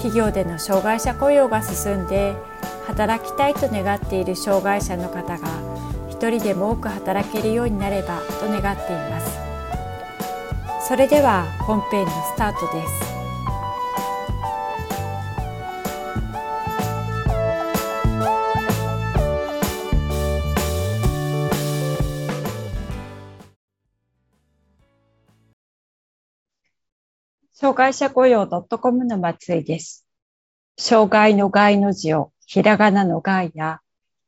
企業での障害者雇用が進んで働きたいと願っている障害者の方が一人でも多く働けるようになればと願っています。それでは本編のスタートです。障害者雇用 .com の松井です。障害の害の字をひらがなの害や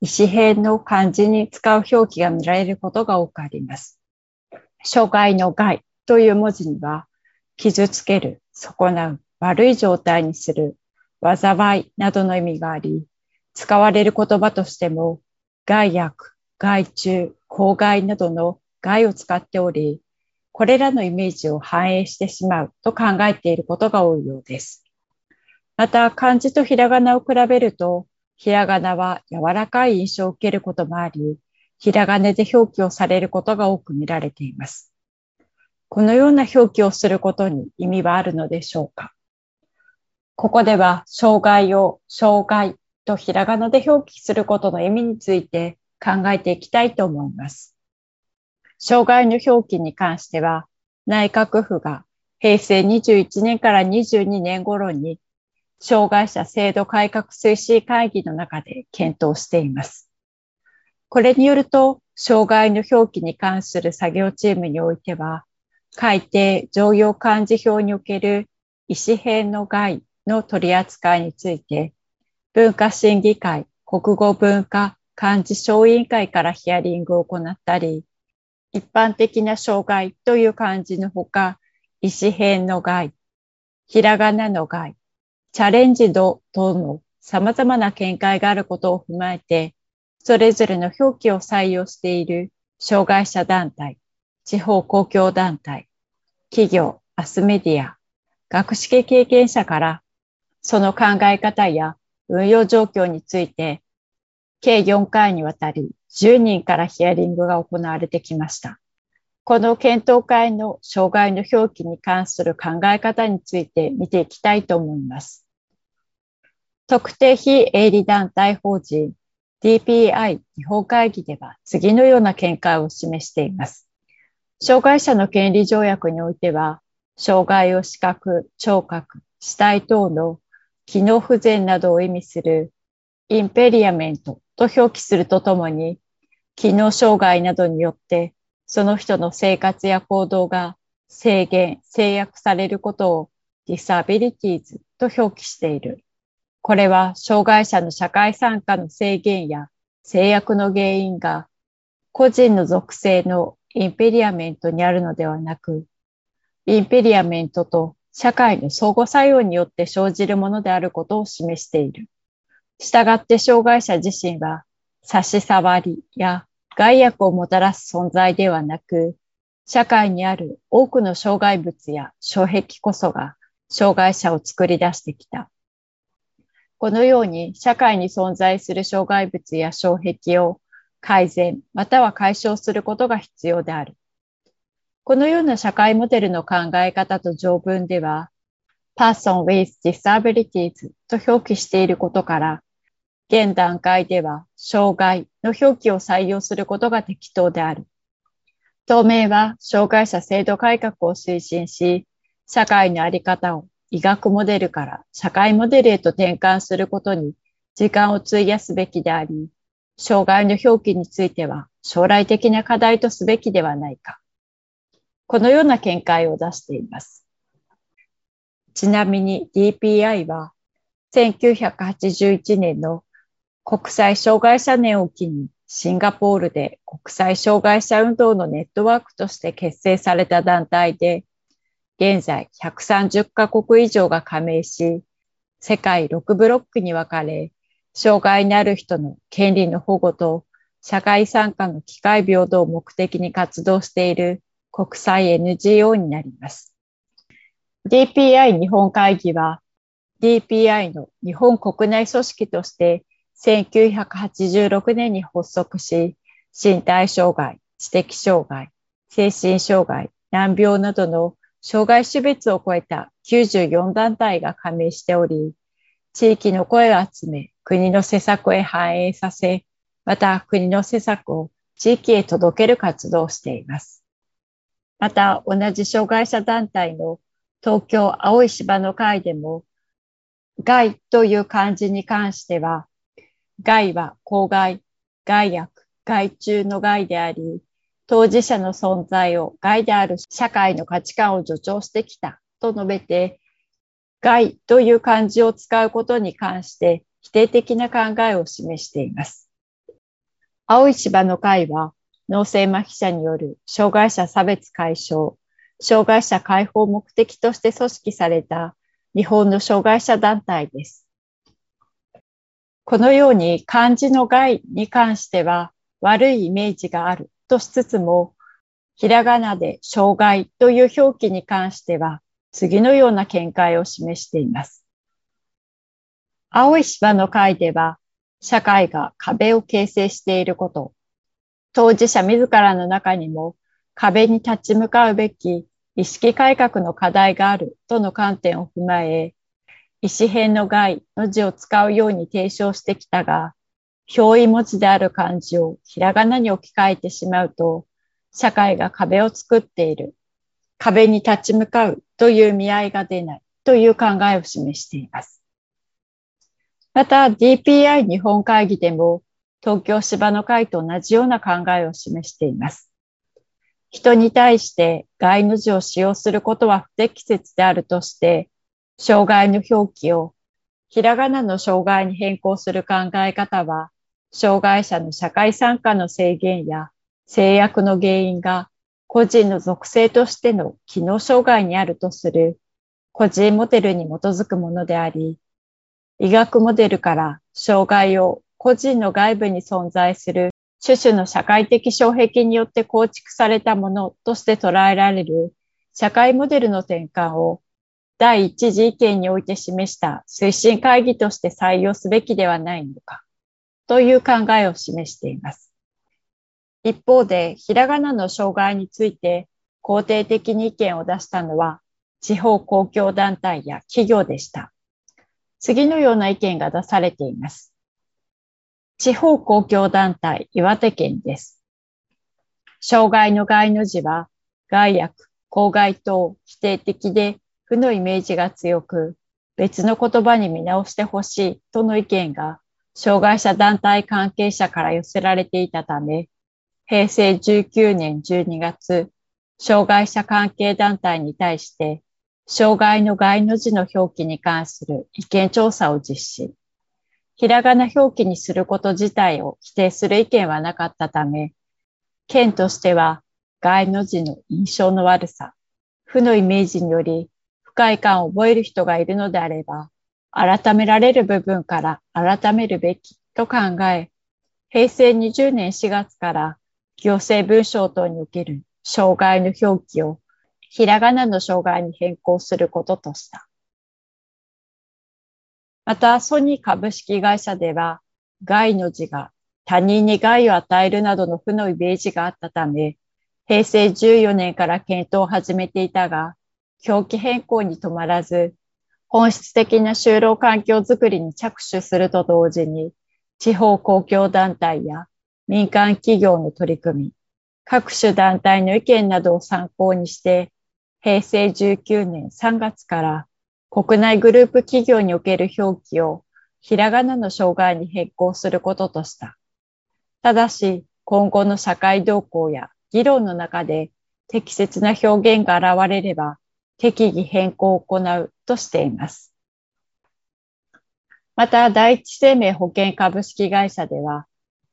石辺の漢字に使う表記が見られることが多くあります。障害の害という文字には傷つける、損なう、悪い状態にする、災いなどの意味があり、使われる言葉としても害悪、害虫、公害などの害を使っており、これらのイメージを反映してしまうと考えていることが多いようです。また、漢字とひらがなを比べると、ひらがなは柔らかい印象を受けることもあり、ひらがなで表記をされることが多く見られています。このような表記をすることに意味はあるのでしょうか？ここでは、障害を障害とひらがなで表記することの意味について考えていきたいと思います。障害の表記に関しては、内閣府が平成21年から22年頃に、障害者制度改革推進会議の中で検討しています。これによると、障害の表記に関する作業チームにおいては、改定常用漢字表における意思編の害の取り扱いについて、文化審議会、国語文化漢字小委員会からヒアリングを行ったり、一般的な障害という漢字のほか、意思変の害、ひらがなの害、チャレンジ度等の様々な見解があることを踏まえて、それぞれの表記を採用している障害者団体、地方公共団体、企業、アスメディア、学識経験者からその考え方や運用状況について計4回にわたり10人からヒアリングが行われてきました。この検討会の障害の表記に関する考え方について見ていきたいと思います。特定非営利団体法人 DPI 日本会議では次のような見解を示しています。障害者の権利条約においては、障害を視覚、聴覚、死体等の機能不全などを意味する impairment と表記するとともに、機能障害などによってその人の生活や行動が制限、制約されることを disabilities と表記している。これは障害者の社会参加の制限や制約の原因が個人の属性の impairment にあるのではなく、インペリアメントと社会の相互作用によって生じるものであることを示している。したがって障害者自身は差し障りや害悪をもたらす存在ではなく、社会にある多くの障害物や障壁こそが障害者を作り出してきた。このように社会に存在する障害物や障壁を改善または解消することが必要である。このような社会モデルの考え方と条文では、person with disabilities と表記していることから、現段階では障害の表記を採用することが適当である。当面は障害者制度改革を推進し、社会のあり方を医学モデルから社会モデルへと転換することに時間を費やすべきであり、障害の表記については将来的な課題とすべきではないか。このような見解を出しています。ちなみに DPI は1981年の国際障害者年を機にシンガポールで国際障害者運動のネットワークとして結成された団体で、現在130カ国以上が加盟し、世界6ブロックに分かれ、障害のある人の権利の保護と社会参加の機会平等を目的に活動している国際 NGO になります。DPI 日本会議は DPI の日本国内組織として1986年に発足し、身体障害、知的障害、精神障害、難病などの障害種別を超えた94団体が加盟しており、地域の声を集め、国の施策へ反映させ、また国の施策を地域へ届ける活動をしています。また、同じ障害者団体の東京青い芝の会でも、害という漢字に関しては、害は公害、害悪、害中の害であり、当事者の存在を害である社会の価値観を助長してきたと述べて、害という漢字を使うことに関して否定的な考えを示しています。青い芝の会は、脳性麻痺者による障害者差別解消、障害者解放目的として組織された日本の障害者団体です。このように漢字の害に関しては悪いイメージがあるとしつつも、ひらがなで障害という表記に関しては次のような見解を示しています。青い芝の会では社会が壁を形成していること、当事者自らの中にも壁に立ち向かうべき意識改革の課題があるとの観点を踏まえ、意思変の害の字を使うように提唱してきたが、表意文字である漢字をひらがなに置き換えてしまうと、社会が壁を作っている、壁に立ち向かうという見合いが出ないという考えを示しています。また DPI 日本会議でも東京芝の会と同じような考えを示しています。人に対して外の字を使用することは不適切であるとして、障害の表記をひらがなの障害に変更する考え方は、障害者の社会参加の制限や制約の原因が個人の属性としての機能障害にあるとする。個人モデルに基づくものであり、医学モデルから障害を個人の外部に存在する。種々の社会的障壁によって構築されたものとして捉えられる。社会モデルの転換を第一次意見において示した推進会議として採用すべきではないのかという考えを示しています。一方で、ひらがなの障害について肯定的に意見を出したのは地方公共団体や企業でした。次のような意見が出されています。地方公共団体岩手県です。障害の害の字は、害悪、公害等否定的で負のイメージが強く、別の言葉に見直してほしいとの意見が、障害者団体関係者から寄せられていたため、平成19年12月、障害者関係団体に対して障害の害の字の表記に関する意見調査を実施。ひらがな表記にすること自体を否定する意見はなかったため、県としては害の字の印象の悪さ、負のイメージにより不快感を覚える人がいるのであれば、改められる部分から改めるべきと考え、平成20年4月から行政文章等における障害の表記をひらがなの障害に変更することとした。また、ソニー株式会社では、害の字が他人に害を与えるなどの負のイメージがあったため、平成14年から検討を始めていたが、表記変更に止まらず、本質的な就労環境づくりに着手すると同時に、地方公共団体や民間企業の取り組み、各種団体の意見などを参考にして、平成19年3月から国内グループ企業における表記をひらがなの障害に変更することとした。ただし、今後の社会動向や議論の中で適切な表現が現れれば適宜変更を行うとしています。また、第一生命保険株式会社では、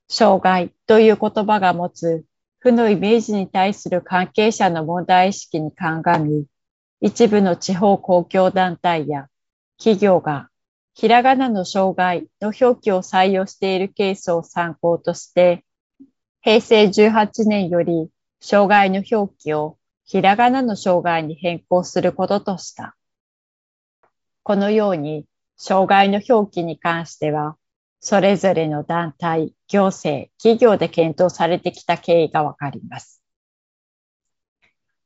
障害という言葉が持つ負のイメージに対する関係者の問題意識に鑑み、一部の地方公共団体や企業がひらがなの障害の表記を採用しているケースを参考として、平成18年より障害の表記をひらがなの障害に変更することとした。このように、障害の表記に関しては、それぞれの団体、行政、企業で検討されてきた経緯がわかります。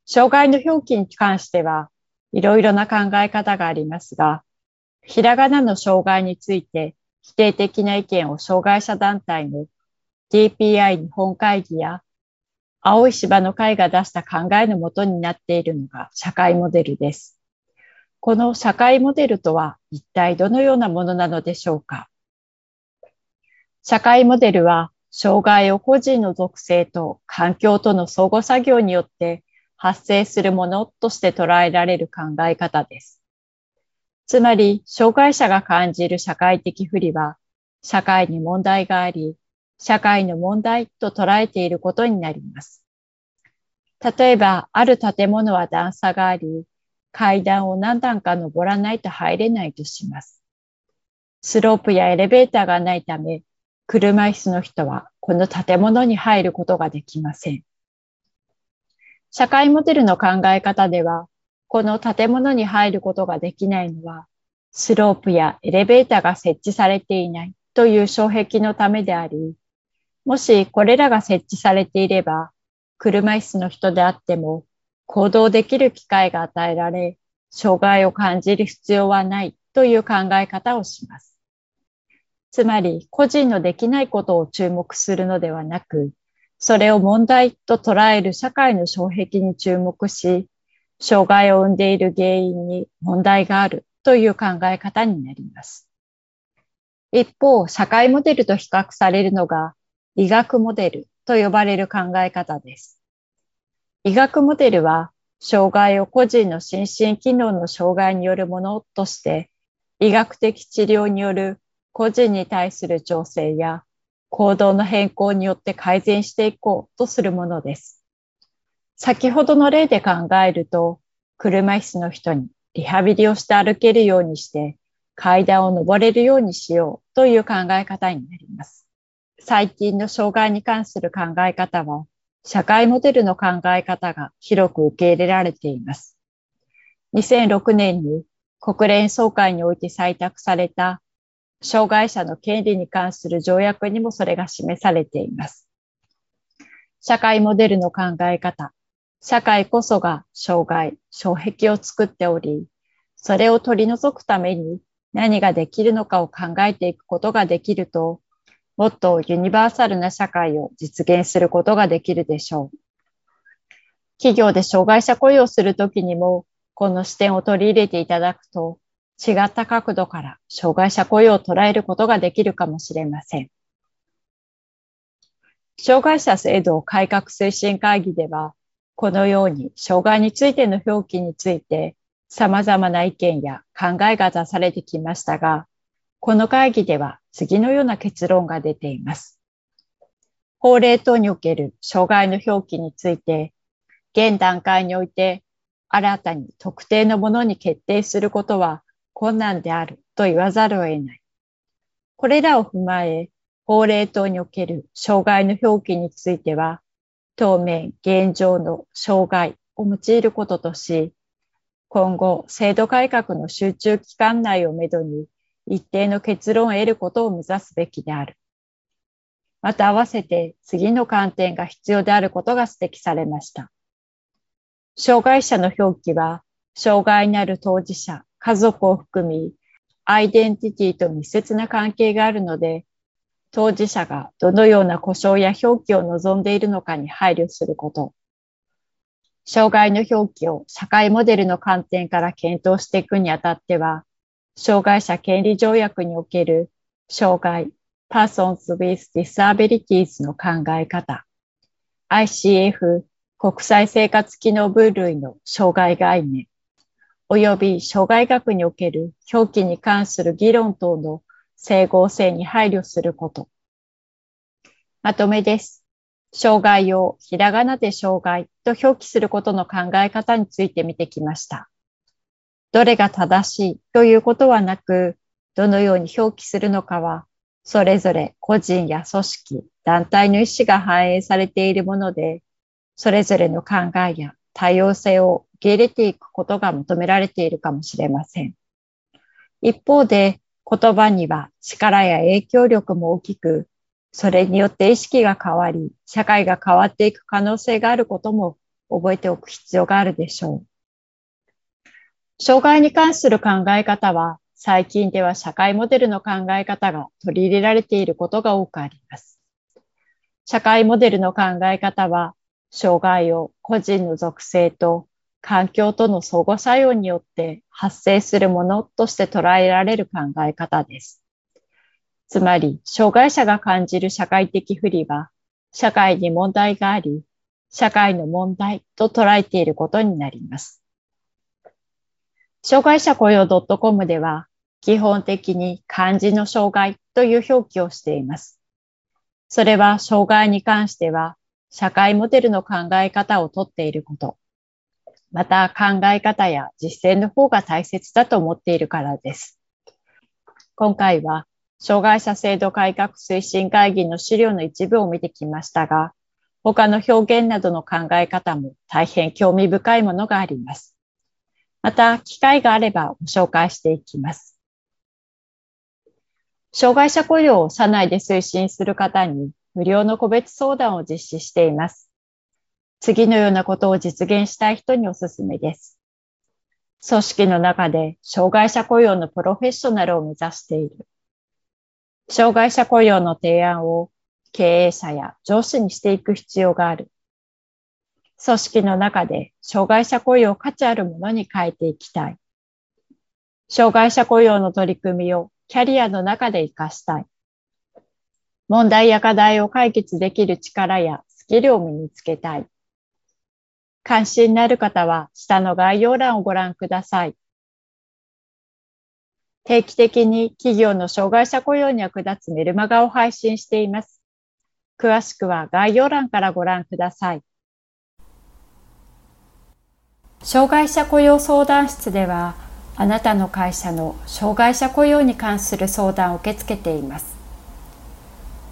障害の表記に関しては、いろいろな考え方がありますが、ひらがなの障害について否定的な意見を障害者団体の DPI 日本会議や青い芝の会が出した考えのもとになっているのが社会モデルです。この社会モデルとは一体どのようなものなのでしょうか？社会モデルは障害を個人の属性と環境との相互作業によって発生するものとして捉えられる考え方です。つまり、障害者が感じる社会的不利は、社会に問題があり、社会の問題と捉えていることになります。例えば、ある建物は段差があり、階段を何段か登らないと入れないとします。スロープやエレベーターがないため、車椅子の人はこの建物に入ることができません。社会モデルの考え方では、この建物に入ることができないのは、スロープやエレベーターが設置されていないという障壁のためであり、もしこれらが設置されていれば、車椅子の人であっても行動できる機会が与えられ、障害を感じる必要はないという考え方をします。つまり、個人のできないことを注目するのではなく、それを問題と捉える社会の障壁に注目し、障害を生んでいる原因に問題があるという考え方になります。一方、社会モデルと比較されるのが医学モデルと呼ばれる考え方です。医学モデルは、障害を個人の心身機能の障害によるものとして、医学的治療による個人に対する調整や行動の変更によって改善していこうとするものです。先ほどの例で考えると、車椅子の人にリハビリをして歩けるようにして階段を登れるようにしようという考え方になります。最近の障害に関する考え方は、社会モデルの考え方が広く受け入れられています。2006年に国連総会において採択された障害者の権利に関する条約にもそれが示されています。社会モデルの考え方、社会こそが障害、障壁を作っており、それを取り除くために何ができるのかを考えていくことができると、もっとユニバーサルな社会を実現することができるでしょう。企業で障害者雇用するときにも、この視点を取り入れていただくと、違った角度から障害者雇用を捉えることができるかもしれません。障害者制度改革推進会議では、このように障害についての表記について様々な意見や考えが出されてきましたが、この会議では次のような結論が出ています。法令等における障害の表記について、現段階において新たに特定のものに決定することは困難であると言わざるを得ない。これらを踏まえ、法令等における障害の表記については、当面現状の障害を用いることとし、今後制度改革の集中期間内をめどに一定の結論を得ることを目指すべきである。また合わせて次の観点が必要であることが指摘されました。障害者の表記は、障害にある当事者、家族を含み、アイデンティティと密接な関係があるので、当事者がどのような故障や表記を望んでいるのかに配慮すること。障害の表記を社会モデルの観点から検討していくにあたっては、障害者権利条約における障害 Persons with Disabilities の考え方、ICF 国際生活機能分類の障害概念、及び障害学における表記に関する議論等の整合性に配慮すること。まとめです。障害をひらがなで障害と表記することの考え方について見てきました。どれが正しいということはなく、どのように表記するのかは、それぞれ個人や組織、団体の意思が反映されているもので、それぞれの考えや多様性を受け入れていくことが求められているかもしれません。一方で、言葉には力や影響力も大きく、それによって意識が変わり、社会が変わっていく可能性があることも覚えておく必要があるでしょう。障害に関する考え方は、最近では社会モデルの考え方が取り入れられていることが多くあります。社会モデルの考え方は、障害を個人の属性と環境との相互作用によって発生するものとして捉えられる考え方です。つまり、障害者が感じる社会的不利は、社会に問題があり、社会の問題と捉えていることになります。障害者雇用 .com では、基本的に漢字の障害という表記をしています。それは障害に関しては、社会モデルの考え方をとっていること、また考え方や実践の方が大切だと思っているからです。今回は障害者制度改革推進会議の資料の一部を見てきましたが、他の表現などの考え方も大変興味深いものがあります。また、機会があればご紹介していきます。障害者雇用を社内で推進する方に無料の個別相談を実施しています。次のようなことを実現したい人におすすめです。組織の中で障害者雇用のプロフェッショナルを目指している。障害者雇用の提案を経営者や上司にしていく必要がある。組織の中で障害者雇用を価値あるものに変えていきたい。障害者雇用の取り組みをキャリアの中で活かしたい。問題や課題を解決できる力やスキルを身につけたい。関心のある方は下の概要欄をご覧ください。定期的に企業の障害者雇用に役立つメルマガを配信しています。詳しくは概要欄からご覧ください。障害者雇用相談室では、あなたの会社の障害者雇用に関する相談を受け付けています。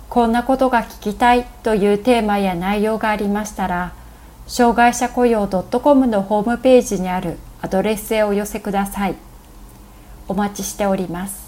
こんなことが聞きたいというテーマや内容がありましたら、障害者雇用 .com のホームページにあるアドレスへお寄せください。お待ちしております。